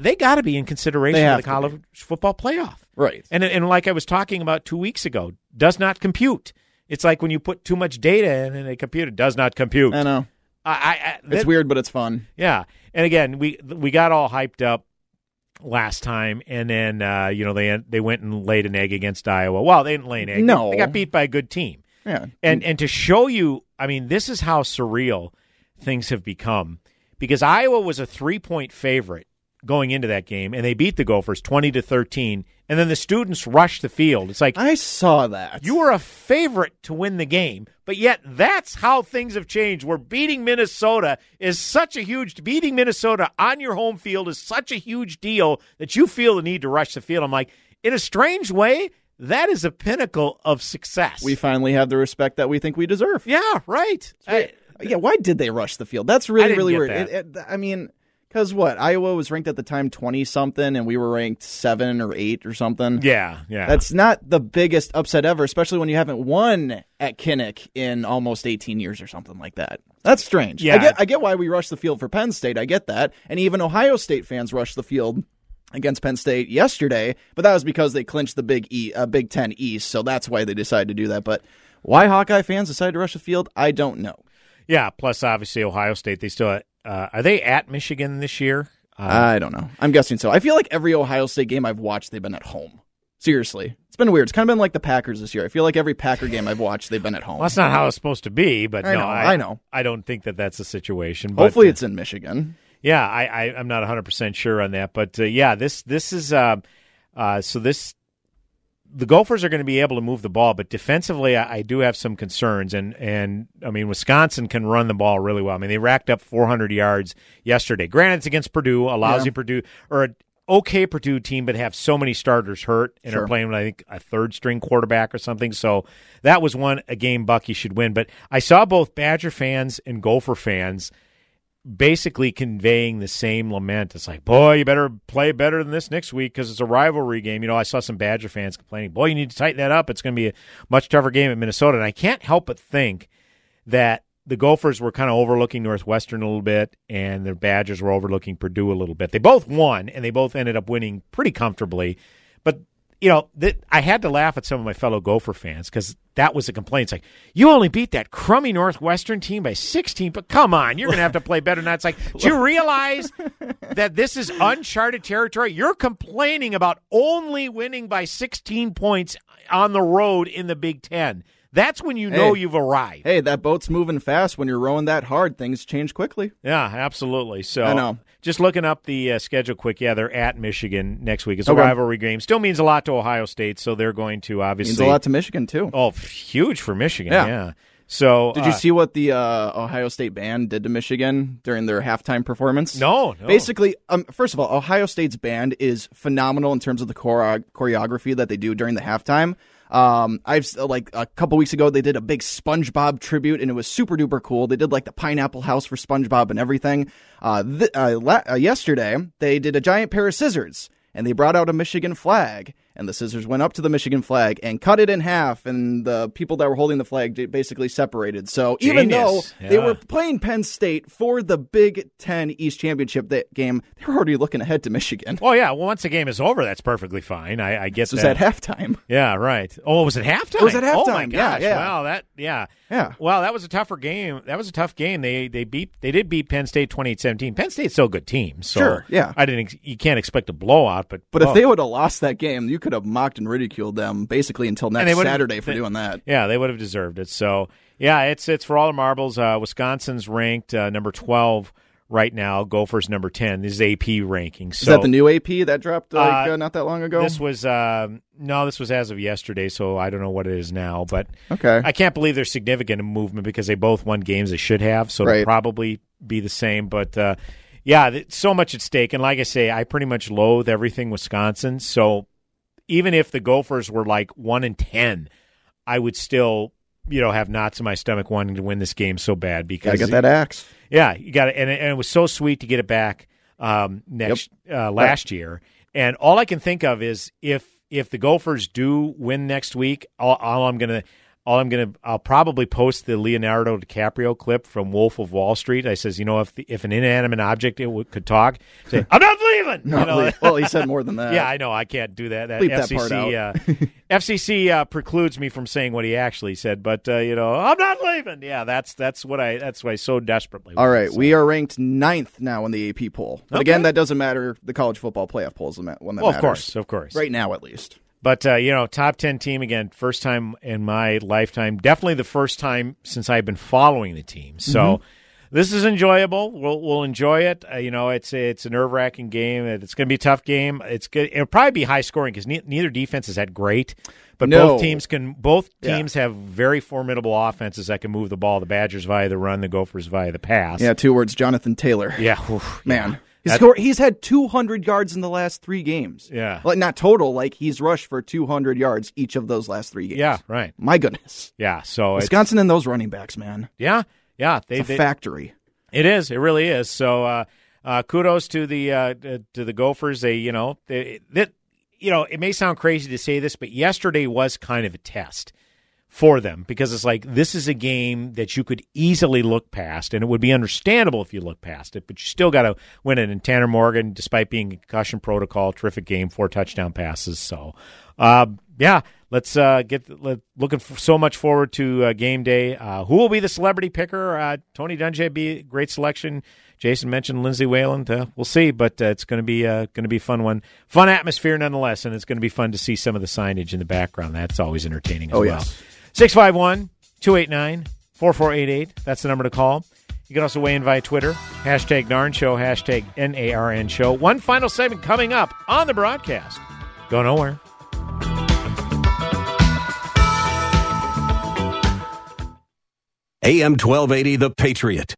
they got to be in consideration of the college football playoff. Right. And and like I was talking about two weeks ago, does not compute. It's like when you put too much data in and a computer it does not compute. I know. I, I, I It's weird, but it's fun. Yeah, and again, we we got all hyped up last time, and then uh, you know they they went and laid an egg against Iowa. Well, they didn't lay an egg. No. they got beat by a good team. Yeah. And and to show you, I mean, this is how surreal things have become because Iowa was a three point favorite going into that game, and they beat the Gophers twenty to thirteen, and then the students rushed the field. It's like I saw that. you were a favorite to win the game, but yet that's how things have changed. Where beating Minnesota is such a huge beating Minnesota on your home field is such a huge deal that you feel the need to rush the field. I'm like, in a strange way, that is a pinnacle of success. We finally have the respect that we think we deserve. yeah, right. I- yeah, why did they rush the field? That's really, really weird. It- it- I mean, Because what? Iowa was ranked at the time 20 something, and we were ranked seven or eight or something. Yeah, yeah. That's not the biggest upset ever, especially when you haven't won at Kinnick in almost 18 years or something like that. That's strange. Yeah. I get, I get why we rushed the field for Penn State. I get that. And even Ohio State fans rushed the field against Penn State yesterday, but that was because they clinched the Big E, uh, Big Ten East, so that's why they decided to do that. But why Hawkeye fans decided to rush the field, I don't know. Yeah. Plus, obviously, Ohio State. They still uh, are they at Michigan this year? Uh, I don't know. I'm guessing so. I feel like every Ohio State game I've watched, they've been at home. Seriously, it's been weird. It's kind of been like the Packers this year. I feel like every Packer game I've watched, they've been at home. well, that's not how it's supposed to be. But I no, know, I, I know. I don't think that that's the situation. But, Hopefully, uh, it's in Michigan. Yeah, I, I I'm not 100 percent sure on that, but uh, yeah, this this is uh, uh, so this the Gophers are going to be able to move the ball, but defensively, I, I do have some concerns. And and I mean, Wisconsin can run the ball really well. I mean, they racked up 400 yards yesterday. Granted, it's against Purdue, a lousy Yeah. Purdue or a okay Purdue team, but have so many starters hurt and Sure. are playing with I think a third string quarterback or something. So that was one a game Bucky should win. But I saw both Badger fans and Gopher fans basically conveying the same lament. It's like, boy, you better play better than this next week because it's a rivalry game. You know, I saw some Badger fans complaining, boy, you need to tighten that up. It's going to be a much tougher game at Minnesota. And I can't help but think that the Gophers were kind of overlooking Northwestern a little bit, and the Badgers were overlooking Purdue a little bit. They both won, and they both ended up winning pretty comfortably. But you know, th- I had to laugh at some of my fellow Gopher fans because that was a complaint. It's like you only beat that crummy Northwestern team by 16, but come on, you're going to have to play better than that. It's like, do you realize that this is uncharted territory? You're complaining about only winning by 16 points on the road in the Big Ten. That's when you know Hey. you've arrived. Hey, that boat's moving fast. When you're rowing that hard, things change quickly. Yeah, absolutely. So I know. Just looking up the uh, schedule quick. Yeah, they're at Michigan next week. It's a Okay. rivalry game. Still means a lot to Ohio State, so they're going to obviously Means a lot to Michigan too. Oh, huge for Michigan. Yeah. Yeah. So Did you uh, see what the uh, Ohio State band did to Michigan during their halftime performance? No, no. Basically, um, first of all, Ohio State's band is phenomenal in terms of the chore- choreography that they do during the halftime. Um, I've like a couple weeks ago they did a big SpongeBob tribute and it was super duper cool. They did like the pineapple house for SpongeBob and everything. Uh, th- uh, la- uh, yesterday they did a giant pair of scissors and they brought out a Michigan flag and the scissors went up to the Michigan flag and cut it in half and the people that were holding the flag basically separated. So even though Genius. they were playing Penn State for the Big Ten East Championship that game, they were already looking ahead to Michigan. Well, yeah. Well, once the game is over, that's perfectly fine. I, I guess was that. at halftime. Yeah, right. Oh, was it halftime? It was at Oh my halftime. Yeah, gosh! yeah. Wow, that yeah, Yeah. Wow, that was a tougher game. That was a tough game. They they beat they did beat Penn State 28-17. Penn State's still a good team. So Sure, yeah. I didn't. You can't expect a blowout, but But if oh. they would have lost that game, you could have mocked and ridiculed them basically until next Saturday for they- doing that. Yeah, they would have deserved it. So yeah, it's it's for all the marbles. Uh, Wisconsin's ranked uh, number twelve right now. Gophers number ten. This is AP ranking. Is that the new AP that dropped like Uh, uh, not that long ago? This was um, no, this was as of yesterday, so I don't know what it is now. But Okay. I can't believe there's significant movement because they both won games they should have, so Right. it'll probably be the same. But uh, yeah, so much at stake, and like I say, I pretty much loathe everything Wisconsin. So even if the Gophers were like one and ten, I would still. You know, have knots in my stomach wanting to win this game so bad because I Gotta that axe. yeah, you got it, and, it- and it was so sweet to get it back um, next uh, last year. And all I can think of is if if the Gophers do win next week, all, all I'm gonna all I'm gonna I'll probably post the Leonardo DiCaprio clip from Wolf of Wall Street. I says, you know, if the, if an inanimate object it w- could talk, say, I'm not leaving. No, You know? le- well, he said more than that. yeah, I know. I can't do that. That Bleep that FCC part out. Uh, FCC uh, precludes me from saying what he actually said. But uh, you know, I'm not leaving. Yeah, that's that's what I that's what I so desperately. All right, want. we are ranked ninth now in the AP poll. But Okay. again, that doesn't matter. The college football playoff poll is the ma- one that Well, of course, of course. Right now, at least. But uh, you know, top ten team again, first time in my lifetime. Definitely the first time since I've been following the team. So Mhm. this is enjoyable. We'll we'll enjoy it. Uh, you know, it's it's a nerve wracking game. It's going to be a tough game. It's good. It'll probably be high scoring because ne- neither defense is that great. But No. both teams can. Both Yeah. teams have very formidable offenses that can move the ball. The Badgers via the run, the Gophers via the pass. Yeah, two words: Jonathan Taylor. Yeah, oof, man. yeah. He's, scored, he's had 200 yards in the last three games. Yeah. Like, not total, like he's rushed for 200 yards each of those last three games. Yeah, right. My goodness. Yeah, so Wisconsin and those running backs, man. Yeah, yeah. They, It's a they- factory. It is. It really is. So, uh, uh, kudos to the uh, to the Gophers. They, you know, they, that you know, it may sound crazy to say this, but yesterday was kind of a test for them because it's like this is a game that you could easily look past, and it would be understandable if you look past it, but you still got to win it. And Tanner Morgan, despite being in concussion protocol, terrific game, four touchdown passes. So, uh, yeah, let's uh, get let, looking so much forward to uh, game day. Uh, who will be the celebrity picker? Uh, Tony Dungy be a great selection. Jason mentioned Lindsay Whalen. Uh, we'll see, but uh, it's going to be uh, going to be a fun one, fun atmosphere nonetheless, and it's going to be fun to see some of the signage in the background. That's always entertaining as Oh, well. yes. 651 289 4488. That's the number to call. You can also weigh in via Twitter. Hashtag Narn Show, hashtag N-A-R-N Show. One final segment coming up on the broadcast. Go nowhere. AM 1280, The Patriot.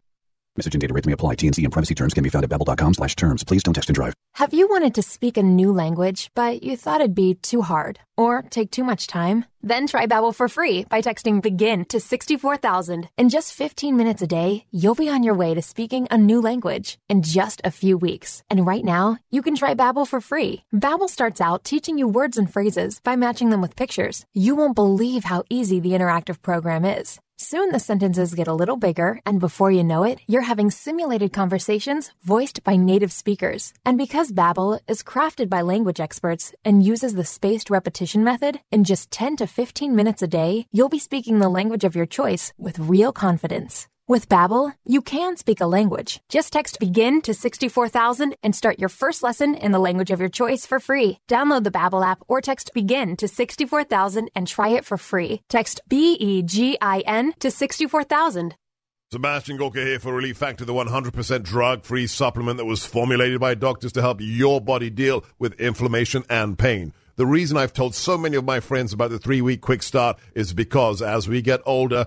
Message and data rates may apply. TNC and privacy terms can be found at babbel.com slash terms. Please don't text and drive. Have you wanted to speak a new language, but you thought it'd be too hard or take too much time? Then try Babbel for free by texting BEGIN to 64000. In just 15 minutes a day, you'll be on your way to speaking a new language in just a few weeks. And right now, you can try Babbel for free. Babbel starts out teaching you words and phrases by matching them with pictures. You won't believe how easy the interactive program is. Soon the sentences get a little bigger, and before you know it, you're having simulated conversations voiced by native speakers. And because Babbel is crafted by language experts and uses the spaced repetition method, in just 10 to 15 minutes a day, you'll be speaking the language of your choice with real confidence. With Babbel, you can speak a language. Just text BEGIN to 64000 and start your first lesson in the language of your choice for free. Download the Babbel app or text BEGIN to 64000 and try it for free. Text B E G I N to 64000. Sebastian Gorka here for Relief Factor, the 100% drug free supplement that was formulated by doctors to help your body deal with inflammation and pain. The reason I've told so many of my friends about the three week quick start is because as we get older,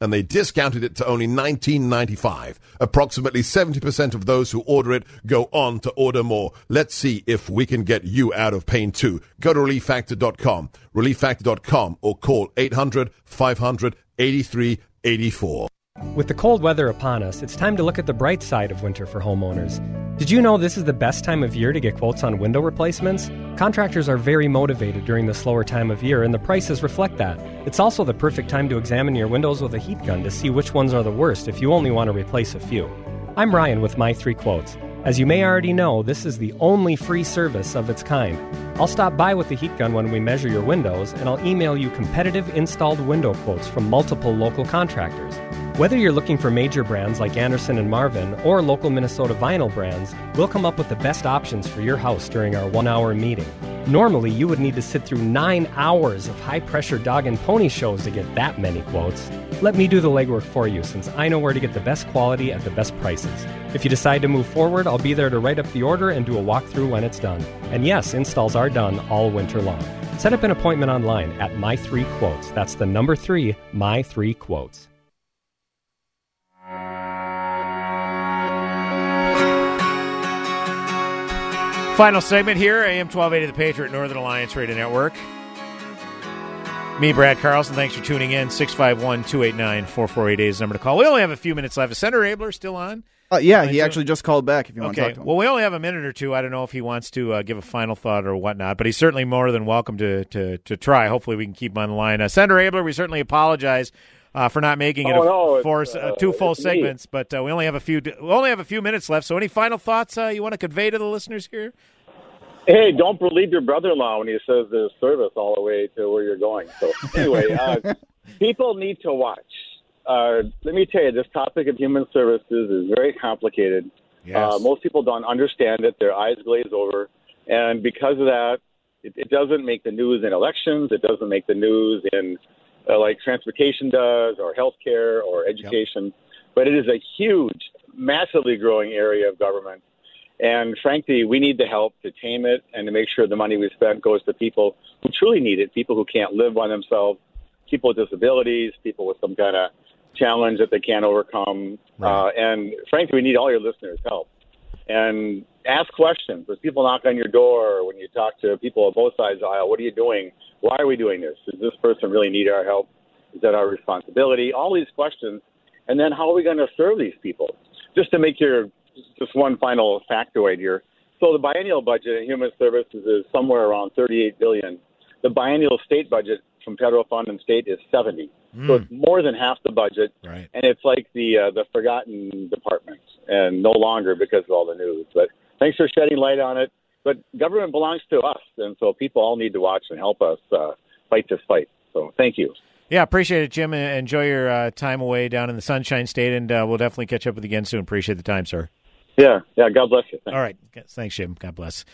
and they discounted it to only $19.95. Approximately 70% of those who order it go on to order more. Let's see if we can get you out of pain too. Go to relieffactor.com, relieffactor.com, or call 800-500-8384. With the cold weather upon us, it's time to look at the bright side of winter for homeowners. Did you know this is the best time of year to get quotes on window replacements? Contractors are very motivated during the slower time of year, and the prices reflect that. It's also the perfect time to examine your windows with a heat gun to see which ones are the worst if you only want to replace a few. I'm Ryan with My Three Quotes. As you may already know, this is the only free service of its kind. I'll stop by with the heat gun when we measure your windows, and I'll email you competitive installed window quotes from multiple local contractors. Whether you're looking for major brands like Andersen and Marvin or local Minnesota vinyl brands, we'll come up with the best options for your house during our one hour meeting. Normally, you would need to sit through nine hours of high pressure dog and pony shows to get that many quotes. Let me do the legwork for you since I know where to get the best quality at the best prices. If you decide to move forward, I'll be there to write up the order and do a walkthrough when it's done. And yes, installs are done all winter long. Set up an appointment online at My3Quotes. That's the number three, My3Quotes. Final segment here, AM 1280 The Patriot Northern Alliance Radio Network. Me, Brad Carlson, thanks for tuning in. 651 289 4488 is the number to call. We only have a few minutes left. Is Senator Abeler still on? Uh, yeah, he actually just called back. If you want to talk to him. Well, we only have a minute or two. I don't know if he wants to uh, give a final thought or whatnot, but he's certainly more than welcome to to, to try. Hopefully, we can keep him on the line. Uh, Senator Abeler, we certainly apologize uh, for not making it Oh, a no, four, uh, two full it's me. segments, but uh, we only have a few. We only have a few minutes left. So, any final thoughts uh, you want to convey to the listeners here? Hey, don't believe your brother-in-law when he says there's service all the way to where you're going. So anyway, uh, people need to watch. Uh, let me tell you, this topic of human services is very complicated. Uh, most people don't understand it; their eyes glaze over, and because of that, it, it doesn't make the news in elections. It doesn't make the news in uh, like transportation does, or healthcare, or education. But it is a huge, massively growing area of government. And frankly, we need the help to tame it and to make sure the money we spend goes to people who truly need it, people who can't live by themselves, people with disabilities, people with some kind of challenge that they can't overcome. Uh, and frankly, we need all your listeners' help. And ask questions. When people knock on your door, when you talk to people on both sides of the aisle, what are you doing? Why are we doing this? Does this person really need our help? Is that our responsibility? All these questions. And then how are we going to serve these people? Just to make your just one final factoid here. So the biennial budget in human services is somewhere around 38 billion. The biennial state budget from federal fund and state is 70. So it's more than half the budget, Right. and it's like the uh, the forgotten department, and no longer because of all the news. But thanks for shedding light on it. But government belongs to us, and so people all need to watch and help us uh, fight this fight. So thank you. Yeah, appreciate it, Jim. Enjoy your uh, time away down in the Sunshine State, and uh, we'll definitely catch up with you again soon. Appreciate the time, sir. Yeah, yeah. God bless you. All right. Thanks, Jim. God bless.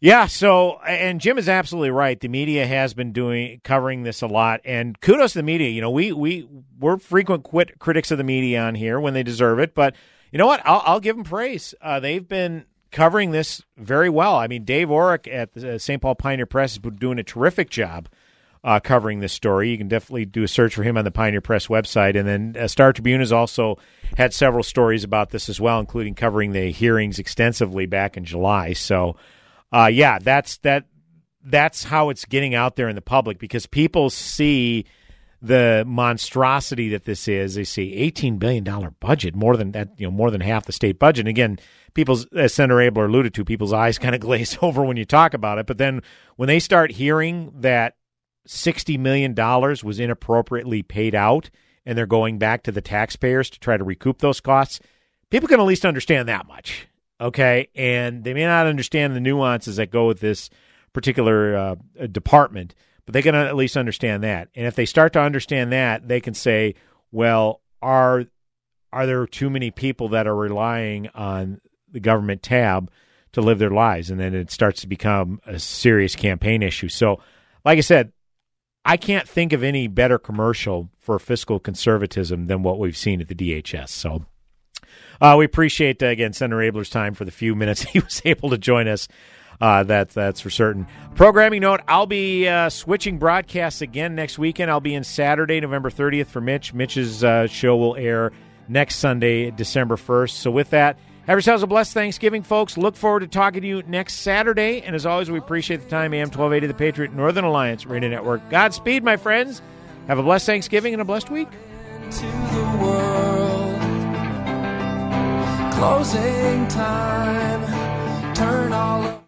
Yeah, so and Jim is absolutely right. The media has been doing covering this a lot, and kudos to the media. You know, we we we're frequent quit, critics of the media on here when they deserve it, but you know what? I'll, I'll give them praise. Uh, they've been covering this very well. I mean, Dave Orrick at the uh, St. Paul Pioneer Press has been doing a terrific job uh, covering this story. You can definitely do a search for him on the Pioneer Press website. And then uh, Star Tribune has also had several stories about this as well, including covering the hearings extensively back in July. So, uh, yeah, that's that. That's how it's getting out there in the public because people see the monstrosity that this is. They see eighteen billion dollar budget, more than that, you know, more than half the state budget. And again, people's as Senator Abeler alluded to, people's eyes kind of glaze over when you talk about it. But then when they start hearing that $60 million was inappropriately paid out and they're going back to the taxpayers to try to recoup those costs, people can at least understand that much. Okay. And they may not understand the nuances that go with this particular uh, department, but they can at least understand that. And if they start to understand that, they can say, well, are are there too many people that are relying on the government tab to live their lives? And then it starts to become a serious campaign issue. So, like I said, I can't think of any better commercial for fiscal conservatism than what we've seen at the DHS. So uh, we appreciate, uh, again, Senator Abeler's time for the few minutes he was able to join us. Uh, that, that's for certain. Programming note I'll be uh, switching broadcasts again next weekend. I'll be in Saturday, November 30th for Mitch. Mitch's uh, show will air next Sunday, December 1st. So with that, have yourselves a blessed Thanksgiving, folks. Look forward to talking to you next Saturday. And as always, we appreciate the time. AM 1280, the Patriot Northern Alliance Radio Network. Godspeed, my friends. Have a blessed Thanksgiving and a blessed week. Closing time. Turn all.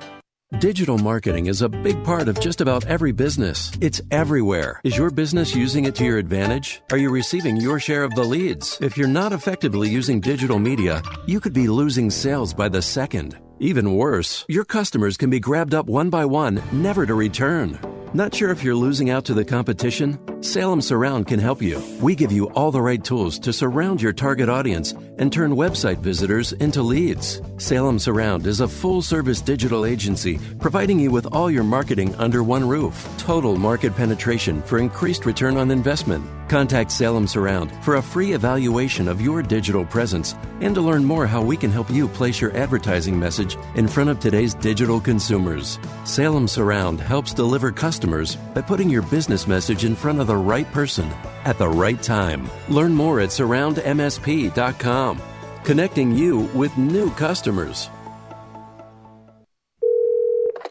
Digital marketing is a big part of just about every business. It's everywhere. Is your business using it to your advantage? Are you receiving your share of the leads? If you're not effectively using digital media, you could be losing sales by the second. Even worse, your customers can be grabbed up one by one, never to return. Not sure if you're losing out to the competition? Salem Surround can help you. We give you all the right tools to surround your target audience and turn website visitors into leads. Salem Surround is a full service digital agency providing you with all your marketing under one roof. Total market penetration for increased return on investment. Contact Salem Surround for a free evaluation of your digital presence and to learn more how we can help you place your advertising message in front of today's digital consumers. Salem Surround helps deliver customers by putting your business message in front of the right person at the right time. Learn more at surroundmsp.com, connecting you with new customers.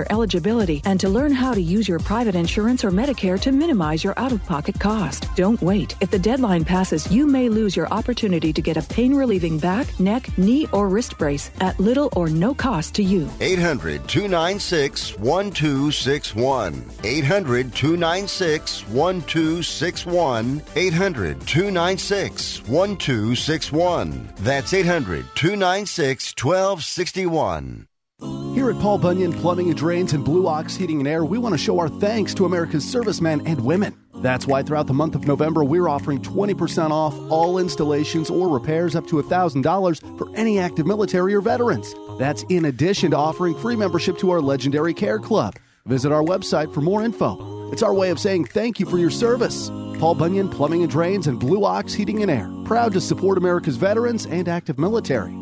your eligibility and to learn how to use your private insurance or Medicare to minimize your out of pocket cost. Don't wait. If the deadline passes, you may lose your opportunity to get a pain relieving back, neck, knee, or wrist brace at little or no cost to you. 800 296 1261. 800 296 1261. 800 296 1261. That's 800 296 1261. Here at Paul Bunyan Plumbing and Drains and Blue Ox Heating and Air, we want to show our thanks to America's servicemen and women. That's why throughout the month of November, we're offering 20% off all installations or repairs up to $1,000 for any active military or veterans. That's in addition to offering free membership to our legendary care club. Visit our website for more info. It's our way of saying thank you for your service. Paul Bunyan Plumbing and Drains and Blue Ox Heating and Air, proud to support America's veterans and active military.